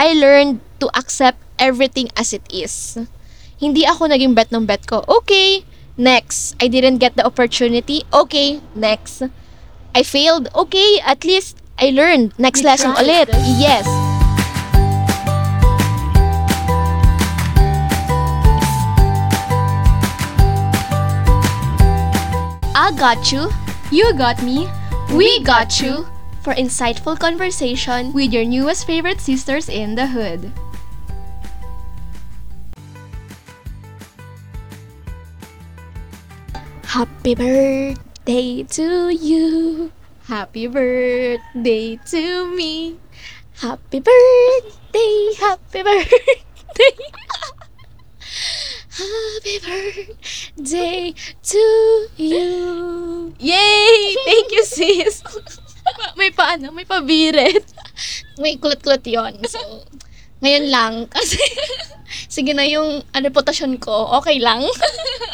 I learned to accept everything as it is. Hindi ako naging bet ng bet ko. Okay, next. I didn't get the opportunity. Okay, next. I failed. Okay, at least I learned. Next You lesson ulit. Yes. I got you. You got me. We got you. For insightful conversation With your newest favorite sisters in the hood. Happy birthday to you. Happy birthday to me. Happy birthday, happy birthday. happy birthday to you. Yay! Thank you, sis. May paano, may pabirit. May kulot-kulot yon So, ngayon lang. Kasi, sige na yung ano, reputasyon ko, okay lang.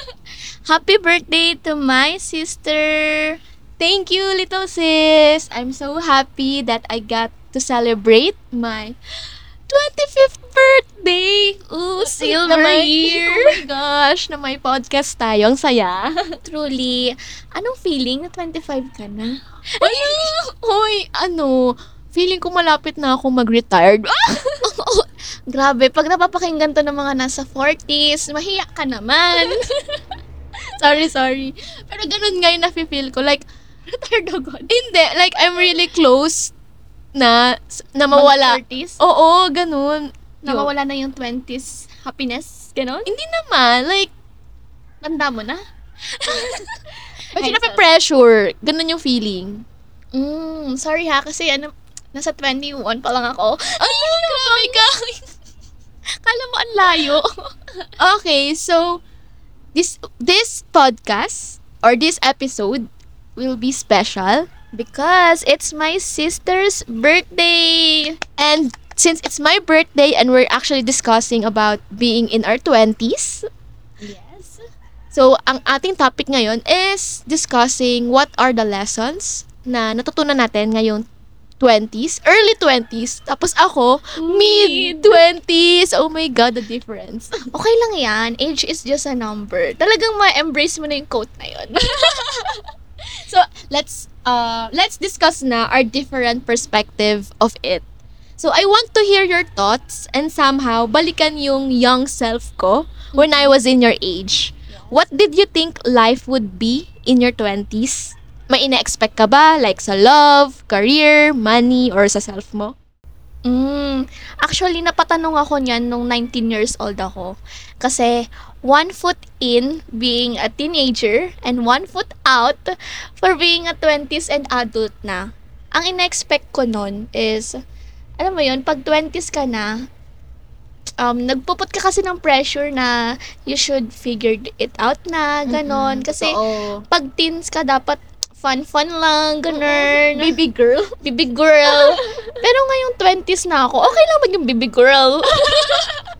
Happy birthday to my sister. Thank you, little sis. I'm so happy that I got to celebrate my 25th birthday. Ooh, silver year. Oh my gosh, na may podcast tayo. Ang saya. Truly. Anong feeling na 25 ka na? Ano? Hoy, ano? Feeling ko malapit na ako mag-retired. Grabe, pag napapakinggan to ng mga nasa 40s, mahiya ka naman. sorry, sorry. Pero ganun ngayon na-feel ko. Like, retired agad. Hindi. Like, I'm really close na, na mawala. 30s? Oo, ganun. Na mawala na yung 20s happiness? Ganon? Hindi naman. Like, Tanda mo na? pag Ay, pressure ganun yung feeling. Mm, sorry ha, kasi ano, nasa 21 pa lang ako. Ay, grabe ka. Kala mo ang layo. okay, so, this, this podcast, or this episode, will be special. Because it's my sister's birthday. And since it's my birthday and we're actually discussing about being in our 20s, Yes. so ang ating topic ngayon is discussing what are the lessons na natutunan natin ngayong 20s, early 20s, tapos ako, mid 20s. Oh my God, the difference. Okay lang yan. Age is just a number. Talagang ma-embrace mo na yung quote na yun. So, let's uh let's discuss na our different perspective of it. So, I want to hear your thoughts and somehow balikan yung young self ko when I was in your age. What did you think life would be in your 20s? May ina-expect ka ba? Like sa love, career, money, or sa self mo? Mm, actually, napatanong ako niyan nung 19 years old ako. Kasi, one foot in being a teenager and one foot out for being a 20s and adult na. Ang ina-expect ko nun is, alam mo yun, pag 20s ka na, um, nagpuput ka kasi ng pressure na you should figure it out na, ganon. Kasi, Oo. pag teens ka, dapat fun-fun lang, ganun. Baby girl? Baby girl. Pero ngayong 20s na ako, okay lang maging baby girl.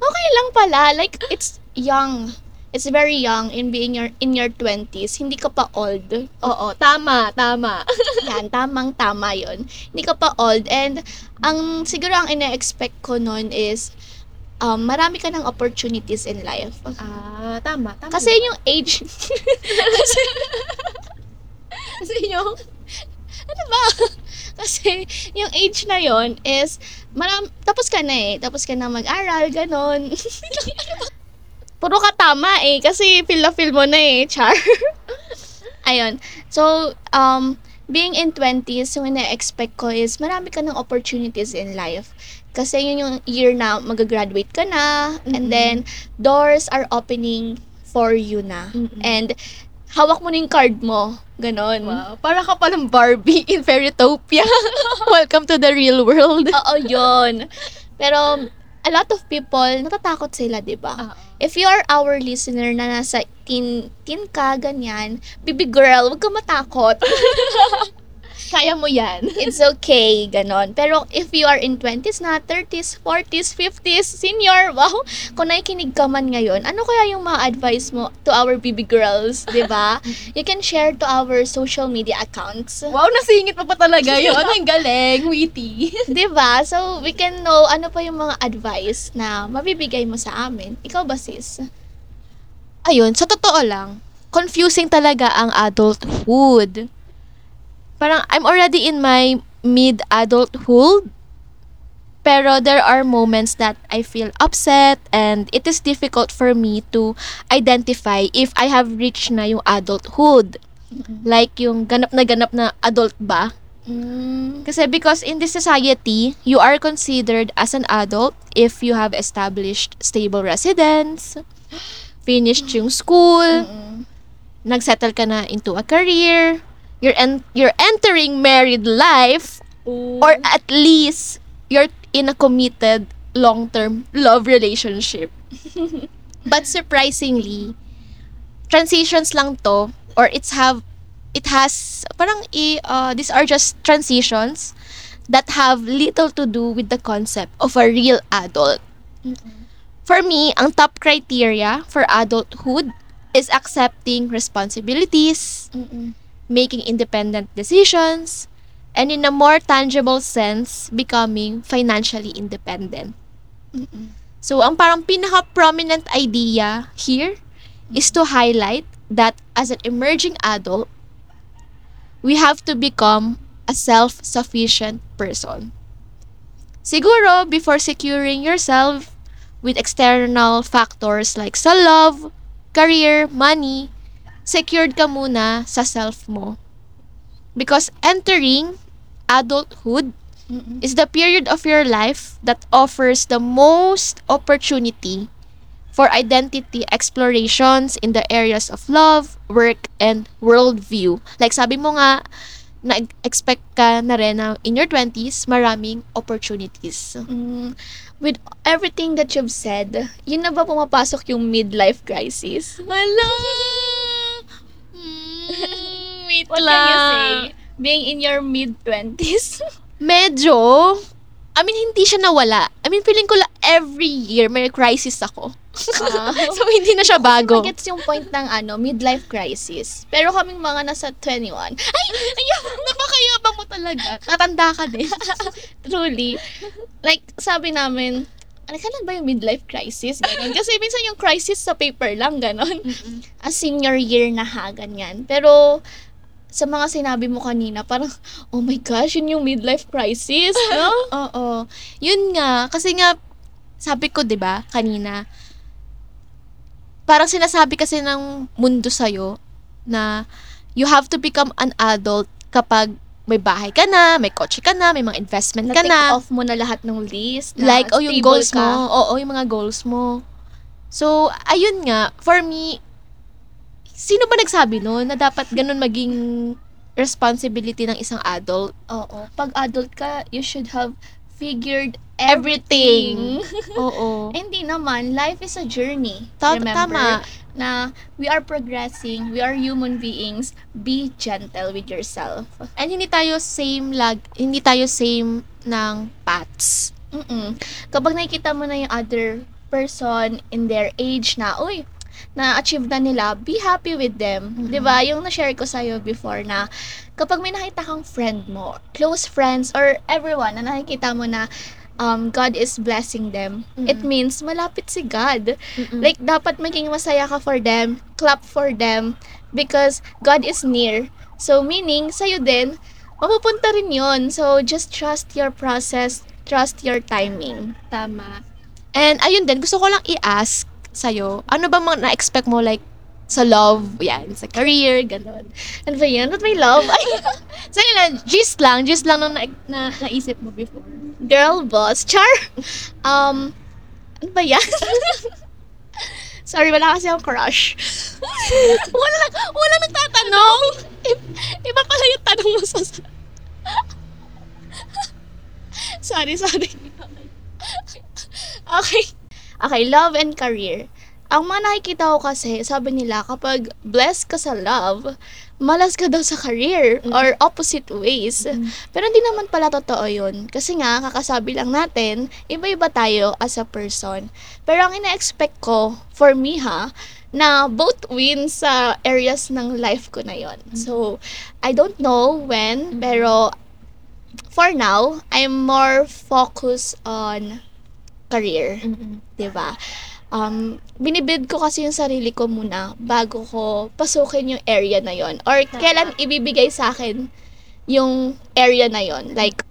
okay lang pala. Like, it's young. It's very young in being your, in your 20s. Hindi ka pa old. Oo, tama, tama. Yan, tamang tama yon. Hindi ka pa old. And, ang siguro ang ina-expect ko nun is, um, marami ka ng opportunities in life. Ah, tama, tama. Kasi yung age, kasi, kasi yung, ano ba? Kasi yung age na yon is, maram, tapos ka na eh. Tapos ka na mag-aral, ganon. Puro ka tama eh. Kasi feel na feel mo na eh, char. Ayun. So, um, being in 20s, yung ina-expect ko is marami ka ng opportunities in life. Kasi yun yung year na mag-graduate ka na, and Mhm. then doors are opening for you na. Mm-mm. And hawak mo na yung card mo. Ganon. Wow, para ka palang Barbie in Fairytopia. Welcome to the real world. Oo, yun. Pero, a lot of people, natatakot sila, di ba? Oo. If you are our listener na nasa teen, teen ka, ganyan, baby girl, huwag ka matakot. Kaya mo yan. It's okay, ganon. Pero if you are in 20s na, 30s, 40s, 50s, senior, wow, kung nakikinig ka man ngayon, ano kaya yung mga advice mo to our baby girls, di ba? You can share to our social media accounts. Wow, nasingit mo pa talaga yun. Ang galing, witty. Di ba? So, we can know ano pa yung mga advice na mabibigay mo sa amin. Ikaw ba, sis? Ayun, sa totoo lang, confusing talaga ang adulthood. Parang I'm already in my mid-adulthood, pero there are moments that I feel upset and it is difficult for me to identify if I have reached na yung adulthood. Like yung ganap na ganap na adult ba? Mm, Kasi because in this society, you are considered as an adult if you have established stable residence, finished yung school, nagsettle ka na into a career, you're en- you're entering married life or at least you're in a committed long-term love relationship. But surprisingly, transitions lang to or it's have it has parang i uh, these are just transitions that have little to do with the concept of a real adult. For me, ang top criteria for adulthood is accepting responsibilities, mm, making independent decisions, and in a more tangible sense, becoming financially independent. mm, So, ang parang pinaka-prominent idea here is to highlight that as an emerging adult, we have to become a self-sufficient person. Siguro, before securing yourself with external factors like sa love, career, money, secured ka muna sa self mo. Because entering adulthood mm, is the period of your life that offers the most opportunity for identity explorations in the areas of love, work, and worldview. Like sabi mo nga, na-expect ka na rin na in your 20s, maraming opportunities. mm. With everything that you've said, yun na ba pumapasok yung midlife crisis? Wala! What can you say? Being in your mid-twenties? Medyo, I mean, hindi siya nawala. I mean, feeling ko la every year may crisis ako. Ah. so, hindi na siya bago. Magets yung point ng ano, midlife crisis. Pero kaming mga nasa 21, Ay, ayaw, napakayabang mo talaga. Tatanda ka din. truly, like, sabi namin, ano kailan ba yung midlife crisis? Ganon. Kasi minsan yung crisis sa paper lang, ganon. A senior year na ha, ganyan. Pero, sa mga sinabi mo kanina, parang, oh my gosh, yun yung midlife crisis, no? Oo. Yun nga, kasi nga, sabi ko, di ba, kanina, parang sinasabi kasi ng mundo sa'yo na you have to become an adult kapag may bahay ka na, may kotse ka na, may mga investment ka Na-tick na. off mo na lahat ng list. Na like, oh, yung goals ka. mo. Oo, yung mga goals mo. So, ayun nga, for me, sino ba nagsabi no na dapat ganun maging responsibility ng isang adult? Oo. Pag adult ka, you should have figured Everything. everything. Oo. Hindi naman. Life is a journey. Ta- Remember tama. na we are progressing. We are human beings. Be gentle with yourself. And hindi tayo same lag, hindi tayo same ng paths. Mm-mm. Kapag nakikita mo na yung other person in their age na, uy, na-achieve na nila, be happy with them. Mm-mm. 'Di ba Yung na-share ko sa'yo before na kapag may nakita kang friend mo, close friends, or everyone na nakikita mo na um, God is blessing them, it Mm-mm. means malapit si God. Mm-mm. Like, dapat maging masaya ka for them, clap for them, because God is near. So, meaning, sa'yo din, mapupunta rin yun. So, just trust your process, trust your timing. Tama. And ayun din, gusto ko lang i-ask sa'yo, ano ba mga na-expect mo like sa love, yan, sa career, gano'n. Ano ba yan? What may love? Ay, So lang, gist lang, gist lang nung na, na, naisip mo before. girl boss. Char! Um, ano ba yan? Sorry, wala kasi akong crush. wala wala nagtatanong. Iba pala yung tanong mo sa... sorry, sorry. okay. Okay, love and career. Ang mga nakikita ko kasi, sabi nila, kapag blessed ka sa love, malas ka daw sa career or opposite ways. Pero hindi naman pala totoo yun. Kasi nga, kakasabi lang natin, iba-iba tayo as a person. Pero ang ina-expect ko, for me ha, na both win sa areas ng life ko na yon. So, I don't know when, pero for now, I'm more focused on career. 'di ba? Um, binibid ko kasi yung sarili ko muna bago ko pasukin yung area na yon. Or kailan ibibigay sa akin yung area na yon. Like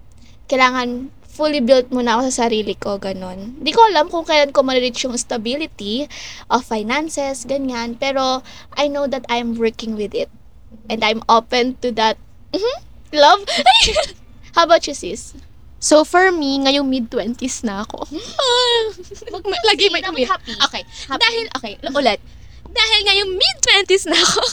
kailangan fully built muna ako sa sarili ko ganon hindi ko alam kung kailan ko ma-reach yung stability of finances ganyan. Pero I know that I'm working with it. And I'm open to that. Mhm. love. How about you sis So, for me, ngayong mid-20s na ako. Wag lagi may Happy, umiyak. happy. Okay. Dahil, okay, ulit. Dahil ngayong mid-20s na ako.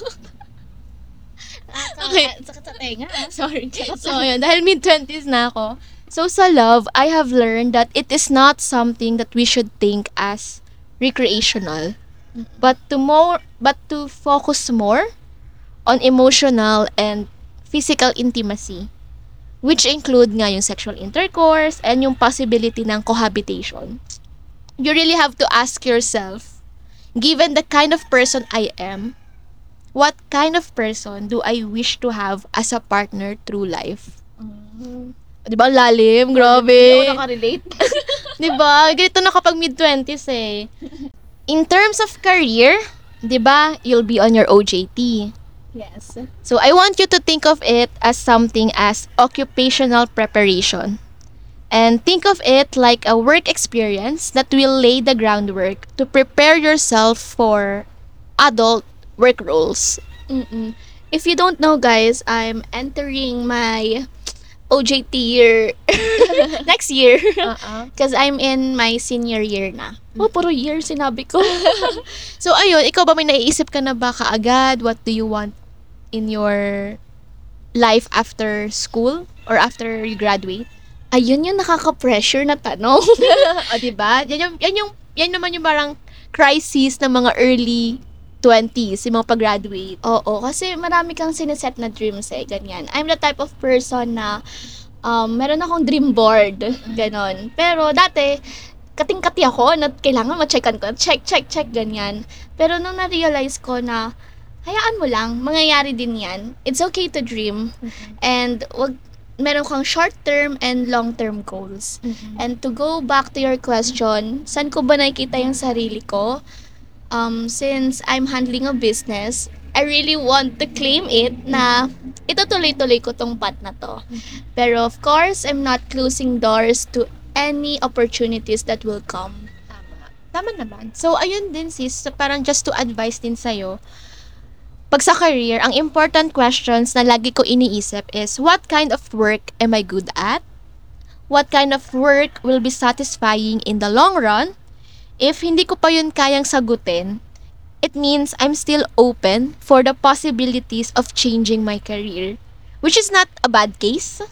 Okay. sakit sa tenga Sorry. So, yun. Dahil mid-20s na ako. So, sa love, I have learned that it is not something that we should think as recreational. But to more, but to focus more on emotional and physical intimacy. Which include nga yung sexual intercourse and yung possibility ng cohabitation. You really have to ask yourself, given the kind of person I am, what kind of person do I wish to have as a partner through life? Di ba? Lalim, grabe. Hindi ako nakarelate. Di ba? Ganito na kapag mid-20s eh. In terms of career, di ba, you'll be on your OJT. Yes. So I want you to think of it as something as occupational preparation. And think of it like a work experience that will lay the groundwork to prepare yourself for adult work roles. Mm-mm. If you don't know, guys, I'm entering my OJT year next year. Uh-uh. Because I'm in my senior year na. Oh, puro year sinabi ko. So ayun, ikaw ba may naiisip ka na ba kaagad? What do you want in your life after school or after you graduate? Ayun yung nakaka-pressure na tanong. o, diba? Yan yung, yan yung, yan naman yung parang crisis ng mga early 20s, yung mga pag-graduate. Oo, kasi marami kang sineset na dreams eh, ganyan. I'm the type of person na um, meron akong dream board, ganon. Pero dati, kating-kati ako na kailangan ma-checkan ko. Check, check, check, ganyan. Pero nung na-realize ko na, hayaan mo lang, mangyayari din yan. It's okay to dream. And wag, meron kang short-term and long-term goals. And to go back to your question, saan ko ba nakikita yung sarili ko? Um, since I'm handling a business, I really want to claim it na ito tuloy-tuloy ko tong path na to. Pero of course, I'm not closing doors to any opportunities that will come. Tama. Tama naman. So, ayun din sis, parang just to advise din sa'yo, pag sa career, ang important questions na lagi ko iniisip is, what kind of work am I good at? What kind of work will be satisfying in the long run? If hindi ko pa yun kayang sagutin, it means I'm still open for the possibilities of changing my career. Which is not a bad case.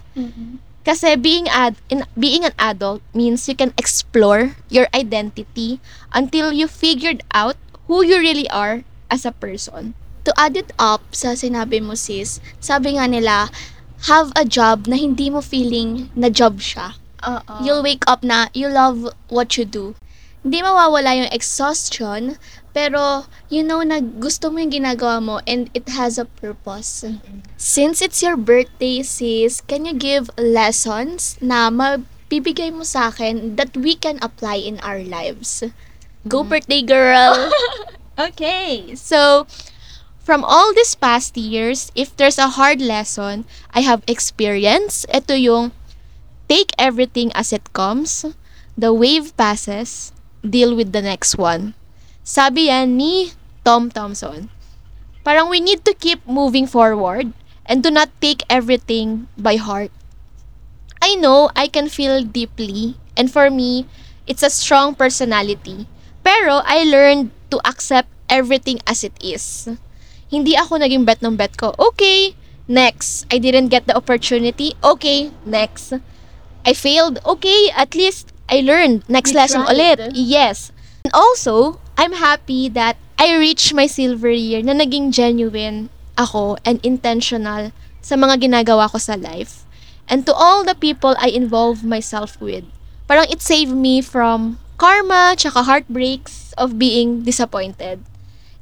Kasi being ad in being an adult means you can explore your identity until you figured out who you really are as a person. To add it up sa sinabi mo sis, sabi nga nila, have a job na hindi mo feeling na job siya. Oo. You'll wake up na you love what you do. Hindi mawawala yung exhaustion, pero you know na gusto mo yung ginagawa mo and it has a purpose. Since it's your birthday, sis, can you give lessons na mabibigay mo sa akin that we can apply in our lives? Go birthday girl! Okay. So, from all these past years, if there's a hard lesson I have experienced, ito yung take everything as it comes, the wave passes, deal with the next one. Sabi yan ni Tom Thompson. Parang we need to keep moving forward and do not take everything by heart. I know I can feel deeply and for me, it's a strong personality. Pero I learned to accept everything as it is. Hindi ako naging bet ng bet ko. Okay, next. I didn't get the opportunity. Okay, next. I failed. Okay, at least I learned. Next You lesson tried. ulit. Yes. And also, I'm happy that I reached my silver year na naging genuine ako and intentional sa mga ginagawa ko sa life. And to all the people I involve myself with. Parang it saved me from karma tsaka heartbreaks of being disappointed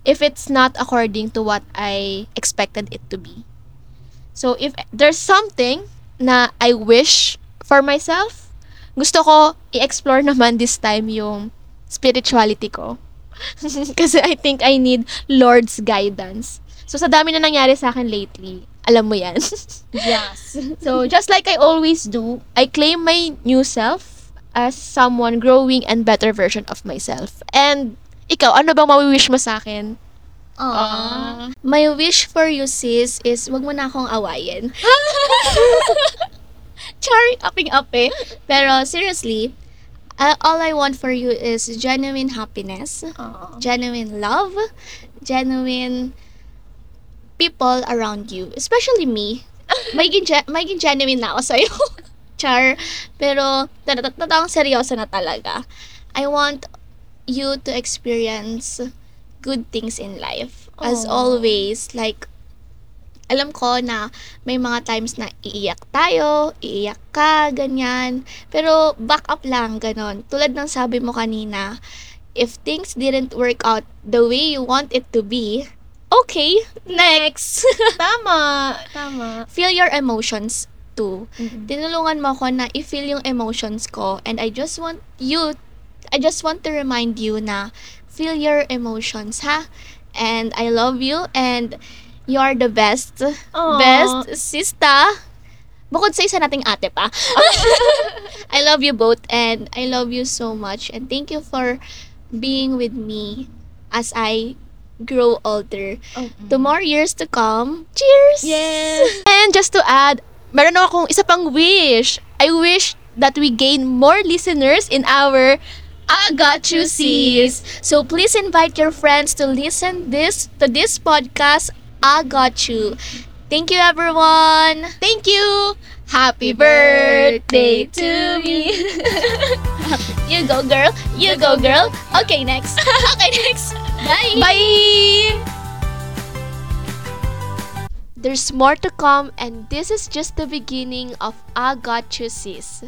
if it's not according to what I expected it to be. So if there's something na I wish for myself, gusto ko i-explore naman this time yung spirituality ko. Kasi I think I need Lord's guidance. So sa dami na nangyari sa akin lately, alam mo yan. Yes. so just like I always do, I claim my new self as someone growing and better version of myself. And ikaw, ano bang mawi-wish mo sa akin? Aww. My wish for you, sis, is wag mo na akong awayin. Char, upping up eh. Pero seriously, uh, all I want for you is genuine happiness, Aww. genuine love, genuine people around you. Especially me. Magiging, ge- genuine na ako sa'yo. Char. Pero, tatang seryoso na talaga. I want you to experience good things in life. As Aw. always, like, alam ko na may mga times na iiyak tayo, iiyak ka, ganyan. Pero back up lang, ganon. Tulad ng sabi mo kanina, if things didn't work out the way you want it to be, okay, next. Tama. Tama. Feel your emotions too. Mm-mm. Tinulungan mo ako na i-feel yung emotions ko and I just want you, I just want to remind you na feel your emotions, ha? And I love you and you are the best. Aw. Best sista. Bukod sa isa nating ate pa. I love you both and I love you so much and thank you for being with me as I grow older. To more years to come. Cheers! Yes. And just to add, meron akong isa pang wish. I wish that we gain more listeners in our I Got You Sis. So please invite your friends to listen this to this podcast, I Got You. Thank you everyone. Thank you. Happy birthday to me. you go girl. You go girl. Okay, next. Okay, next. Bye. Bye. There's more to come, and this is just the beginning of I Got You Sis.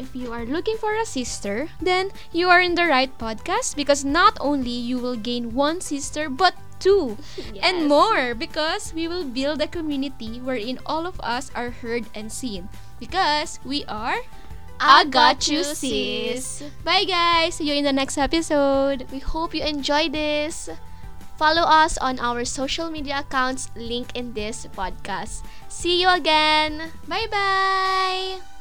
If you are looking for a sister, then you are in the right podcast because not only you will gain one sister, but two and more because we will build a community wherein all of us are heard and seen because we are I got you, sis. Bye, guys. See you in the next episode. We hope you enjoy this. Follow us on our social media accounts, link in this podcast. See you again. Bye bye.